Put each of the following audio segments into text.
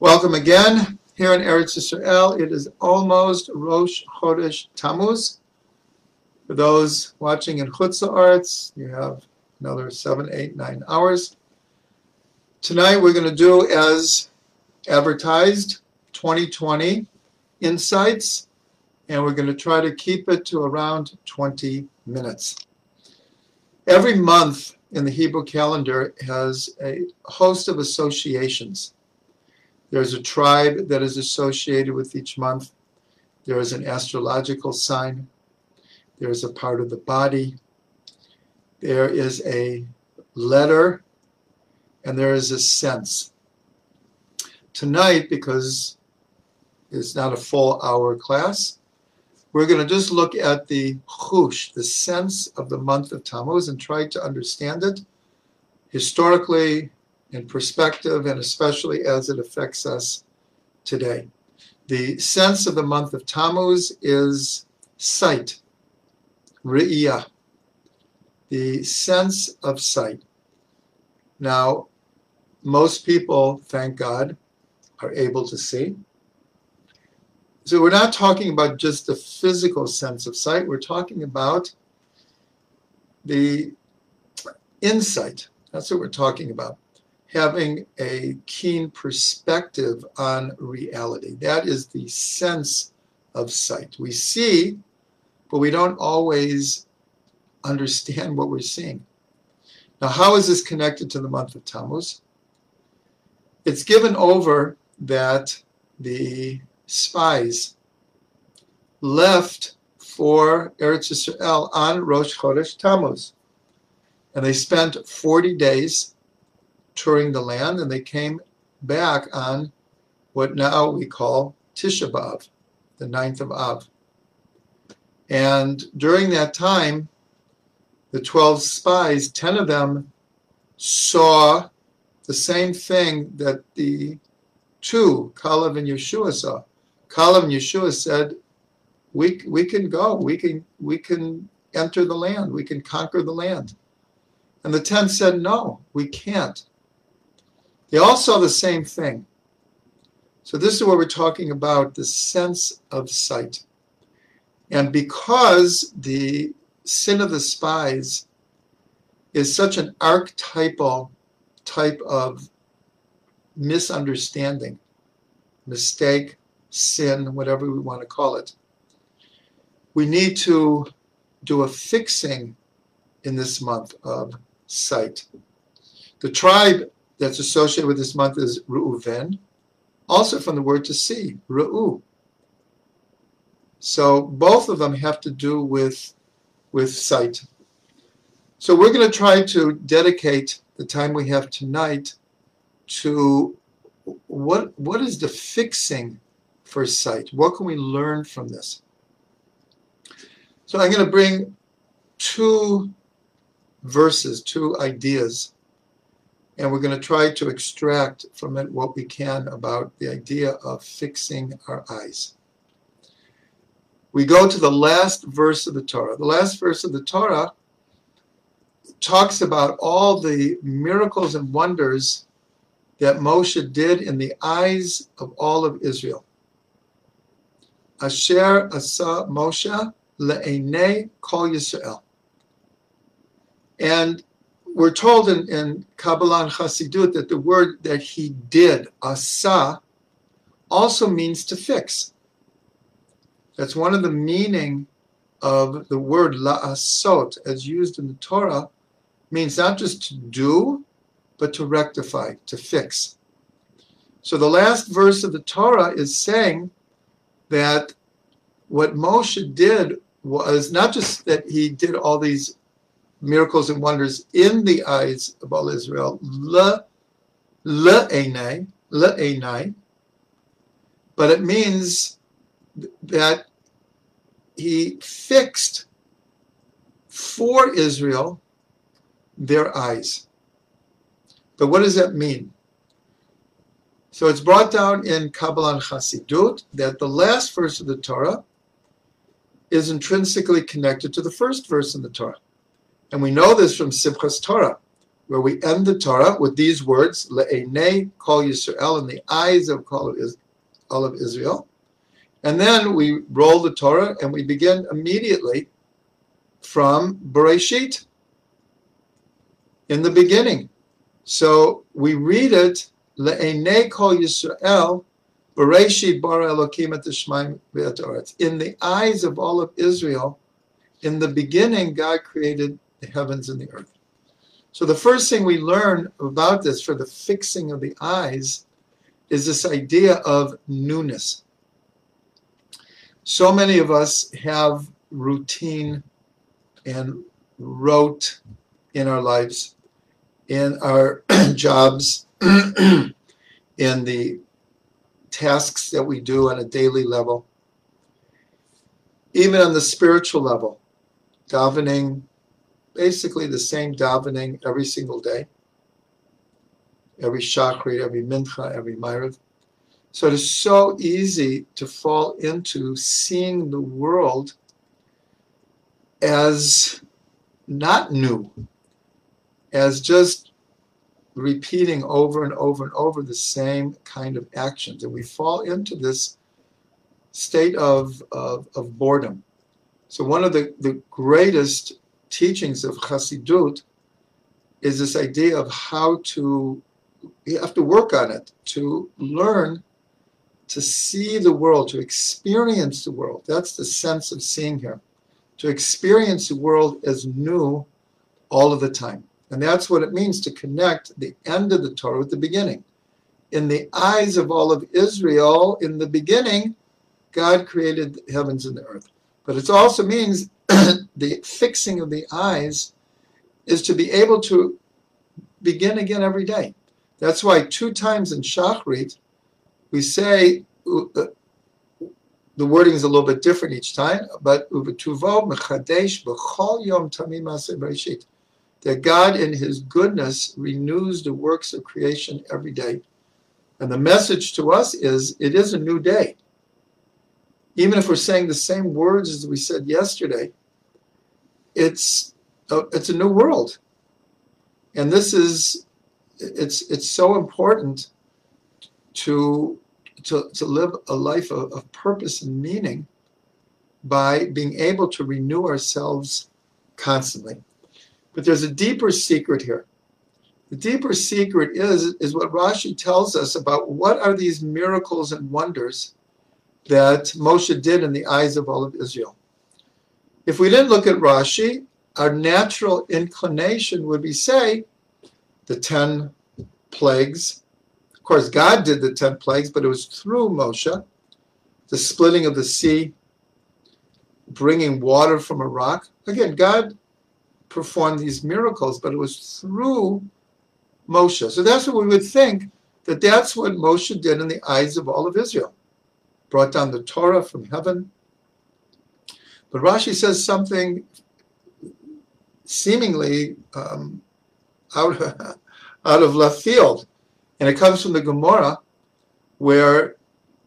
Welcome again here in Eretz Yisrael. It is almost Rosh Chodesh Tammuz. For those watching in Chutz Aretz, you have another seven, eight, nine hours. Tonight we're going to do as advertised 2020 insights, and we're going to try to keep it to around 20 minutes. Every month in the Hebrew calendar has a host of associations there's a tribe that is associated with each month. There is an astrological sign. There is a part of the body. There is a letter. And there is a sense. Tonight, because it's not a full hour class, we're going to just look at the chush, the sense of the month of Tammuz, and try to understand it historically, in perspective and especially as it affects us today. The sense of the month of Tammuz is sight, re'iyah, the sense of sight. Now, most people, thank God, are able to see. So we're not talking about just the physical sense of sight, we're talking about the insight. That's what we're talking about having a keen perspective on reality. That is the sense of sight. We see, but we don't always understand what we're seeing. Now, how is this connected to the month of Tammuz? It's given over that the spies left for Eretz Yisrael on Rosh Chodesh Tammuz. And they spent 40 days touring the land, and they came back on what now we call Tisha B'Av, the ninth of Av. And during that time, the 12 spies, 10 of them saw the same thing that the two, Caleb and Yehoshua, saw. Caleb and Yehoshua said, we, we can go, we can, we can enter the land, we can conquer the land. And the 10 said, no, we can't. They all saw the same thing. So this is what we're talking about, the sense of sight. And because the sin of the spies is such an archetypal type of misunderstanding, mistake, sin, whatever we want to call it, we need to do a fixing in this month of sight. The tribe that's associated with this month is Reuven, also from the word to see, Reu. So both of them have to do with, with sight. So we're going to try to dedicate the time we have tonight to what, what is the fixing for sight? What can we learn from this? So I'm going to bring two verses, two ideas and we're going to try to extract from it what we can about the idea of fixing our eyes. We go to the last verse of the Torah. The last verse of the Torah talks about all the miracles and wonders that Moshe did in the eyes of all of Israel. Asher asa Moshe le'enei kol Yisrael. And we're told in, in Kabbalah and that the word that he did, asa, also means to fix. That's one of the meaning of the word la'asot as used in the Torah means not just to do, but to rectify, to fix. So the last verse of the Torah is saying that what Moshe did was not just that he did all these miracles and wonders in the eyes of all Israel. Le, le enai, le enai. But it means that he fixed for Israel their eyes. But what does that mean? So it's brought down in Kabbalah and Chassidut that the last verse of the Torah is intrinsically connected to the first verse in the Torah. And we know this from Simchas Torah. where we end the Torah with these words, Le'enei Kol Yisrael, in the eyes of all of, Israel. And then we roll the Torah and we begin immediately from Bereshit, in the beginning. So we read it, Le'enei Kol Yisrael, Bereshit bara et. In the eyes of all of Israel, in the beginning, God created the heavens and the earth. So the first thing we learn about this for the fixing of the eyes is this idea of newness. So many of us have routine and rote in our lives, in our jobs, in the tasks that we do on a daily level, even on the spiritual level, davening, basically the same davening every single day, every shachrit, every mincha, every maariv. So it is so easy to fall into seeing the world as not new, as just repeating over and over and over the same kind of actions. And we fall into this state of, of, of boredom. So, one of the, the greatest teachings of Chassidut is this idea of how to, you have to work on it, to learn to see the world, to experience the world. That's the sense of seeing here. To experience the world as new all of the time. And that's what it means to connect the end of the Torah with the beginning. In the eyes of all of Israel, in the beginning, God created the heavens and the earth. But it also means the fixing of the eyes is to be able to begin again every day. That's why two times in Shachrit, we say, uh, the wording is a little bit different each time, but. That God in his goodness renews the works of creation every day. And the message to us is it is a new day. Even if we're saying the same words as we said yesterday, it's a, it's a new world. And this is it's it's so important to to, to live a life of, of purpose and meaning by being able to renew ourselves constantly. But there's a deeper secret here. The deeper secret is, is what Rashi tells us about what are these miracles and wonders that Moshe did in the eyes of all of Israel. If we didn't look at Rashi, our natural inclination would be say the 10 plagues. Of course, God did the 10 plagues, but it was through Moshe, the splitting of the sea, bringing water from a rock. Again, God performed these miracles, but it was through Moshe. So that's what we would think that that's what Moshe did in the eyes of all of Israel. Brought down the Torah from heaven. But Rashi says something seemingly um, out, of, out of left field. And it comes from the Gemara, where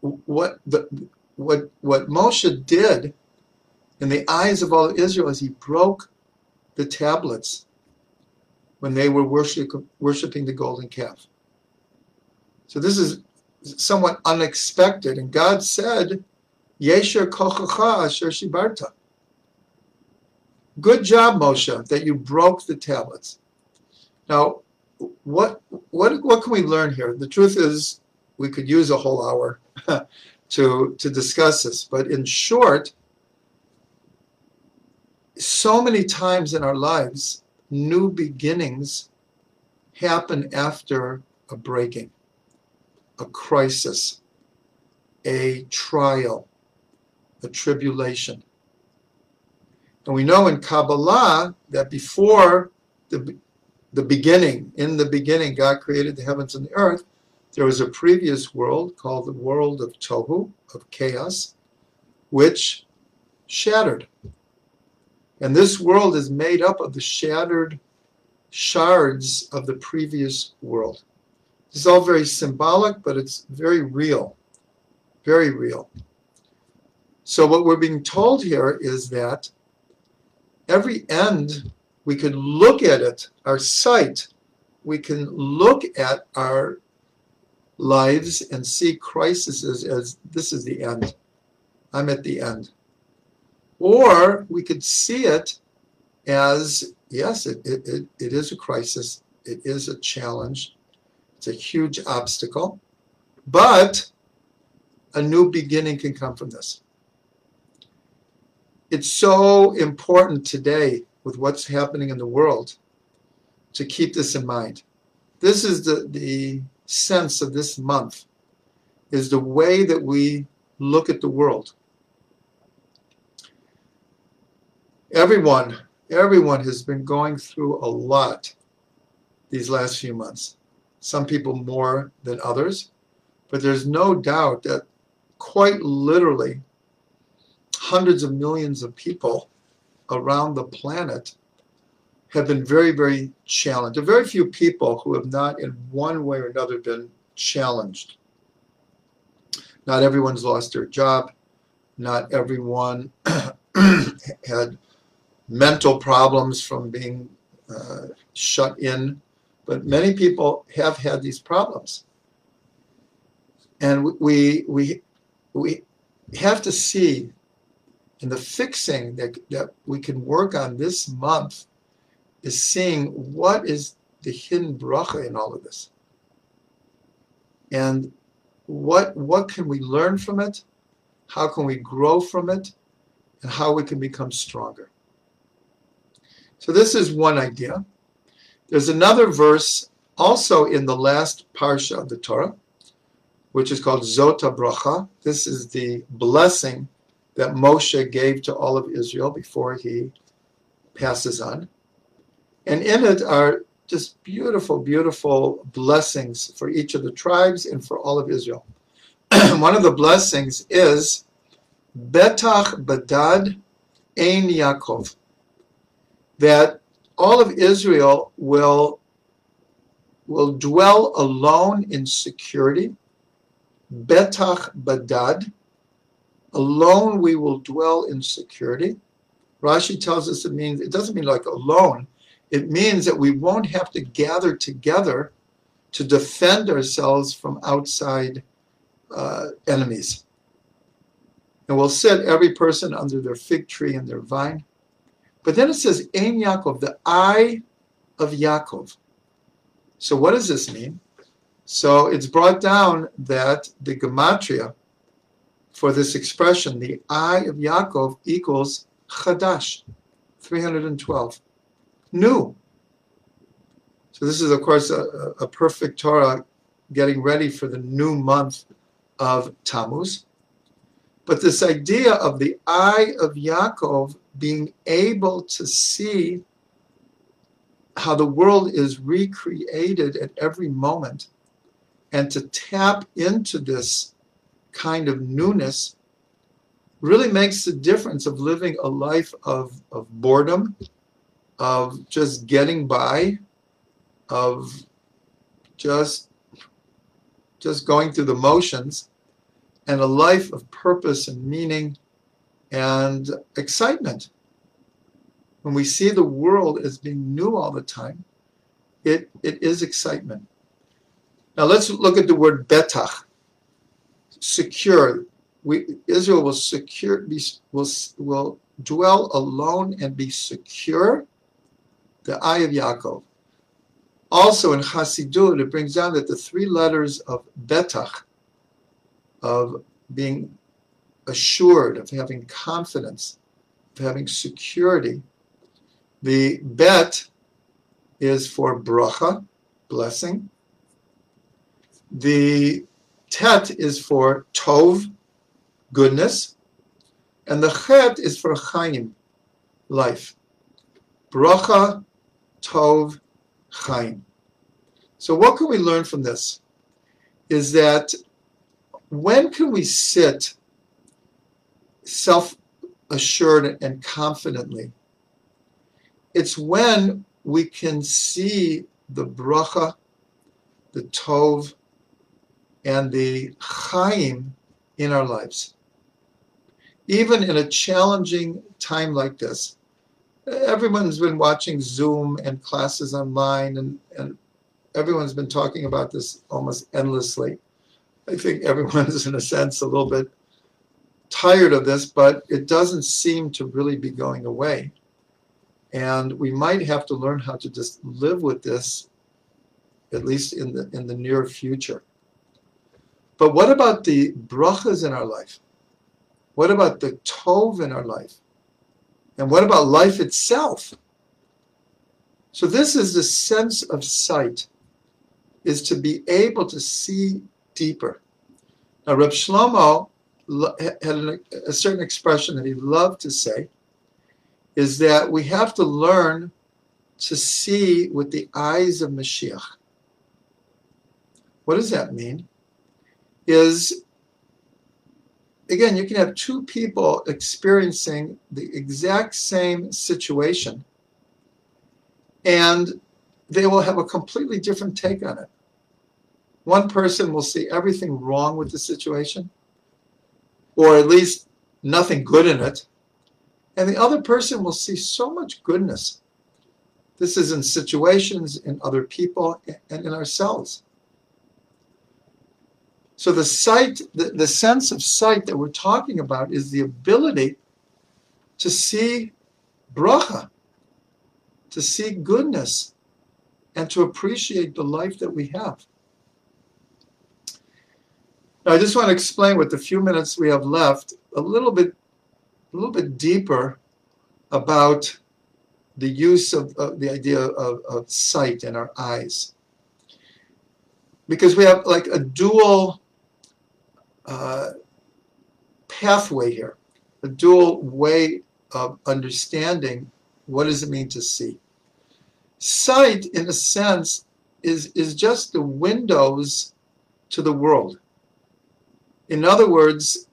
what the what what Moshe did in the eyes of all of Israel is he broke the tablets when they were worship, worshiping the golden calf. So this is somewhat unexpected. And God said, Yesher kochacha asher shibarta. Good job, Moshe, that you broke the tablets. Now, what what what can we learn here? The truth is, we could use a whole hour to to discuss this, but in short, so many times in our lives, new beginnings happen after a breaking, a crisis, a trial, a tribulation. And we know in Kabbalah that before the, the beginning, in the beginning, God created the heavens and the earth, there was a previous world called the world of Tohu, of chaos, which shattered. And this world is made up of the shattered shards of the previous world. This is all very symbolic, but it's very real. Very real. So, what we're being told here is that every end, we could look at it, our sight we can look at our lives and see crises as this is the end. I'm at the end. Or we could see it as yes, it, it, it, it is a crisis, it is a challenge, it's a huge obstacle, but a new beginning can come from this. It's so important today with what's happening in the world to keep this in mind. This is the, the sense of this month, is the way that we look at the world. Everyone, everyone has been going through a lot these last few months. Some people more than others, but there's no doubt that quite literally hundreds of millions of people around the planet have been very, very challenged. There are very few people who have not, in one way or another, been challenged. Not everyone's lost their job. Not everyone had mental problems from being uh, shut in, but many people have had these problems. And we, we, we have to see in the fixing that, that we can work on this month is seeing what is the hidden bracha in all of this. And what, what can we learn from it? How can we grow from it? And how we can become stronger. So this is one idea. There's another verse also in the last parsha of the Torah, which is called Zot HaBracha. This is the blessing that Moshe gave to all of Israel before he passes on. And in it are just beautiful, beautiful blessings for each of the tribes and for all of Israel. One of the blessings is Betach Badad Ein Yaakov that all of Israel will, will dwell alone in security. Betach badad. Alone we will dwell in security. Rashi tells us it means, it doesn't mean like alone. It means that we won't have to gather together to defend ourselves from outside uh, enemies. And we'll sit every person under their fig tree and their vine. But then it says, Ein Yaakov, the eye of Yaakov. So what does this mean? So it's brought down that the gematria for this expression, the eye of Yaakov equals Chadash, 312. New. So this is, of course, a, a perfect Torah getting ready for the new month of Tammuz. But this idea of the eye of Yaakov being able to see how the world is recreated at every moment and to tap into this kind of newness really makes the difference of living a life of, of boredom, of just getting by, of just just going through the motions, and a life of purpose and meaning and excitement. When we see the world as being new all the time, it, it is excitement. Now let's look at the word betach, secure. We, Israel will secure, be, will, will dwell alone and be secure, the eye of Yaakov. Also in Hasidut, it brings down that the three letters of betach, of being assured, of having confidence, of having security. The bet is for bracha, blessing. The tet is for tov, goodness. And the chet is for chaim, life. Bracha, tov, chaim. So what can we learn from this? Is that when can we sit self assured and confidently? It's when we can see the bracha, the tov, and the chaim in our lives. Even in a challenging time like this, everyone's been watching Zoom and classes online and, and everyone's been talking about this almost endlessly. I think everyone is, in a sense, a little bit tired of this, but it doesn't seem to really be going away. And we might have to learn how to just live with this, at least in the in the near future. But what about the brachas in our life? What about the tov in our life? And what about life itself? So this is the sense of sight, is to be able to see deeper. Now, Reb Shlomo had a certain expression that he loved to say, is that we have to learn to see with the eyes of Mashiach. What does that mean? Is again, you can have two people experiencing the exact same situation, and they will have a completely different take on it. One person will see everything wrong with the situation, or at least nothing good in it, and the other person will see so much goodness. This is in situations, in other people, and in ourselves. So the sight, the, the sense of sight that we're talking about is the ability to see bracha, to see goodness, and to appreciate the life that we have. Now, I just want to explain with the few minutes we have left a little bit, a little bit deeper about the use of, the idea of, of sight in our eyes. Because we have like a dual uh, pathway here, a dual way of understanding what does it mean to see. Sight, in a sense, is, is just the windows to the world. In other words,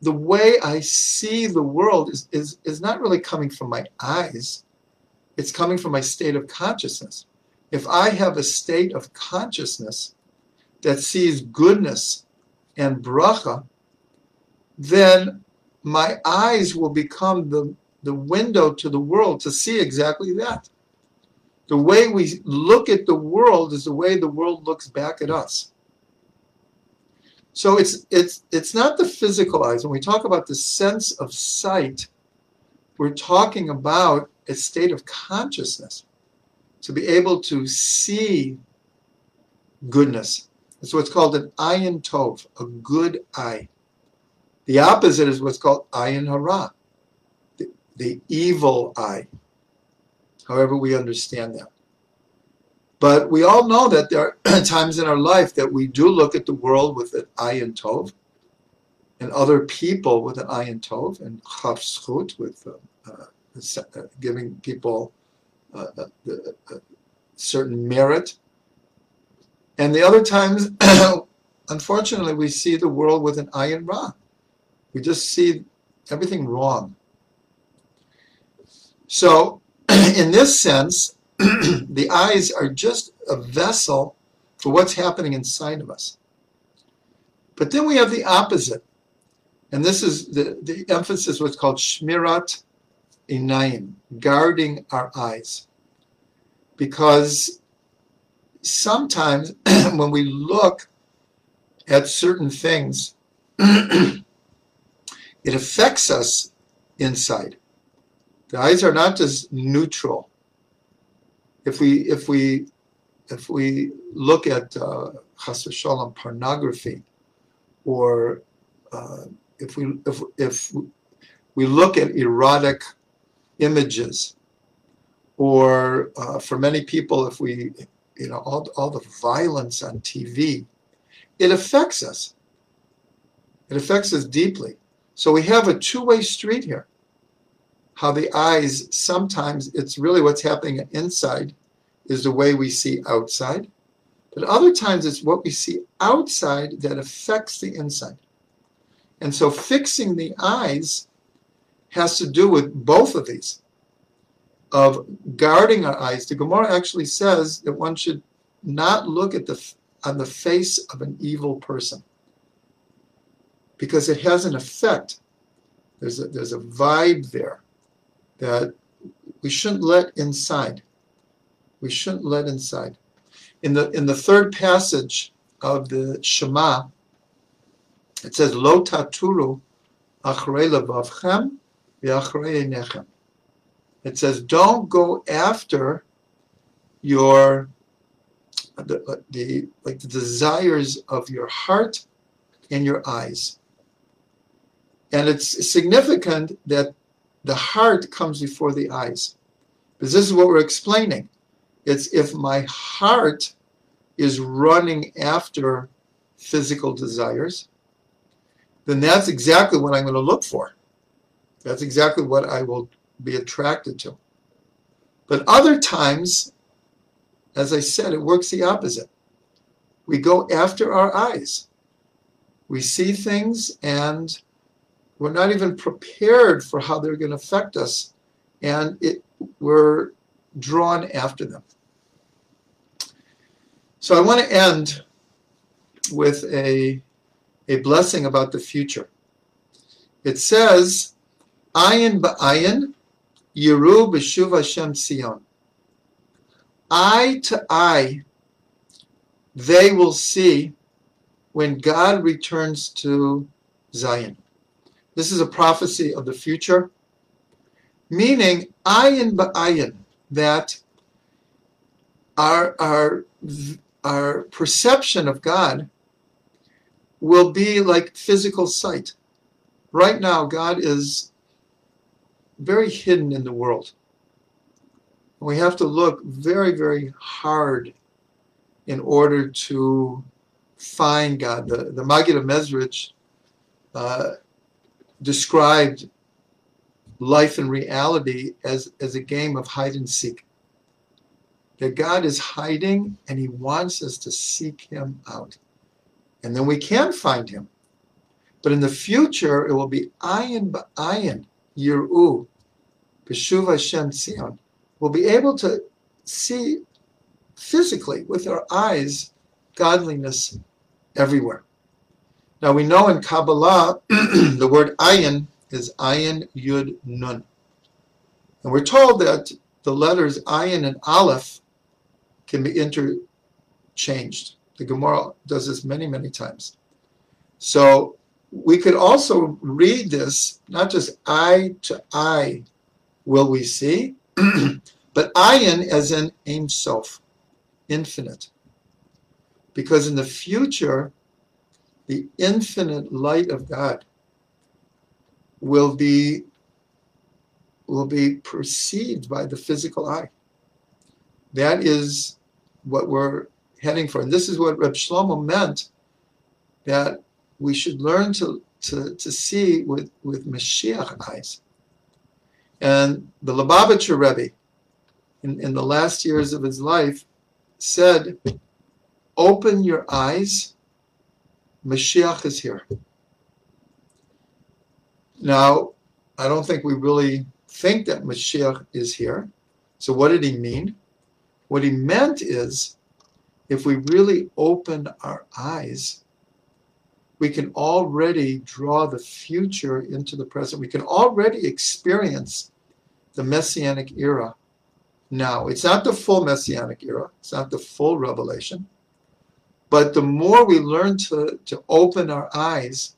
the way I see the world is, is, is not really coming from my eyes, it's coming from my state of consciousness. If I have a state of consciousness that sees goodness and bracha, then my eyes will become the, the window to the world to see exactly that. The way we look at the world is the way the world looks back at us. So it's it's it's not the physical eyes. When we talk about the sense of sight, we're talking about a state of consciousness to be able to see goodness, it's what's called an ayin tov, a good eye. The opposite is what's called ayin hara, the, the evil eye. However, we understand that. But we all know that there are times in our life that we do look at the world with an ayin tov, and other people with an ayin tov, and chav zchut with uh, uh, giving people uh, uh, uh certain merit and the other times, unfortunately, we see the world with an ayin ra. We just see everything wrong. So, in this sense, the eyes are just a vessel for what's happening inside of us. But then we have the opposite. And this is the, the emphasis, what's called shmirat einayim, guarding our eyes. Because sometimes when we look at certain things, it affects us inside. The eyes are not just neutral. If we if we if we look at uh, pornography, or uh, if we if if we look at erotic images, or uh, for many people, if we you know, all, all the violence on TV, it affects us. It affects us deeply. So we have a two-way street here. How the eyes, sometimes it's really what's happening inside is the way we see outside. But other times it's what we see outside that affects the inside. And so fixing the eyes has to do with both of these of guarding our eyes, the Gemara actually says that one should not look at the on the face of an evil person because it has an effect. There's a, there's a vibe there that we shouldn't let inside. We shouldn't let inside. In the in the third passage of the Shema, it says, Lo taturu achrei levavchem v'achrei einechem. It says, don't go after your the, the like the desires of your heart and your eyes. And it's significant that the heart comes before the eyes. Because this is what we're explaining. It's if my heart is running after physical desires, then that's exactly what I'm going to look for. That's exactly what I will be attracted to. But other times, as I said, it works the opposite. We go after our eyes. We see things and we're not even prepared for how they're going to affect us, and it, we're drawn after them. So I want to end with a, a blessing about the future. It says, Ayin ba'ayin, Yiru b'shuv Hashem Sion. Eye to eye, they will see when God returns to Zion. This is a prophecy of the future, meaning ayin ba'ayin, that our, our, our perception of God will be like physical sight. Right now, God is very hidden in the world. We have to look very, very hard in order to find God. The, the Maggid of Mezrich uh, described life and reality as, as a game of hide and seek. That God is hiding and he wants us to seek him out. And then we can find him. But in the future, it will be ayin ba'ayin, yir'u, b'shuv Hashem Sion. We'll be able to see physically with our eyes godliness everywhere. Now we know in Kabbalah the word ayin is ayin yud nun. And we're told that the letters ayin and aleph can be interchanged. The Gemara does this many, many times. So we could also read this, not just eye to eye will we see, but ayin as in Sof, infinite. Because in the future, the infinite light of God will be will be perceived by the physical eye. That is what we're heading for. And this is what Reb Shlomo meant that we should learn to, to, to see with, with Mashiach eyes. And the Lubavitcher Rebbe, in, in the last years of his life, said, Open your eyes Mashiach is here. Now, I don't think we really think that Mashiach is here. So, what did he mean? What he meant is if we really open our eyes, we can already draw the future into the present. We can already experience the Messianic era now. It's not the full Messianic era, it's not the full revelation. But the more we learn to, to open our eyes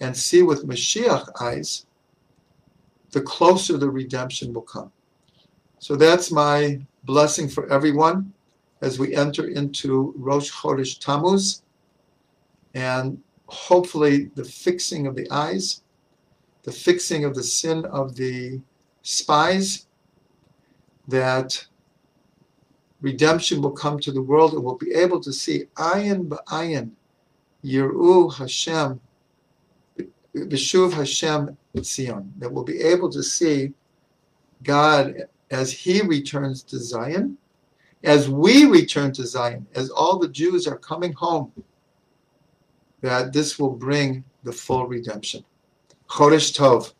and see with Mashiach eyes, the closer the redemption will come. So that's my blessing for everyone as we enter into Rosh Chodesh Tammuz and hopefully the fixing of the eyes, the fixing of the sin of the spies, that redemption will come to the world and we'll be able to see ayin ba'ayin, Yiru Hashem, B'shuv Hashem Zion, that we'll be able to see God as He returns to Zion, as we return to Zion, as all the Jews are coming home, that this will bring the full redemption. Chodesh Tov.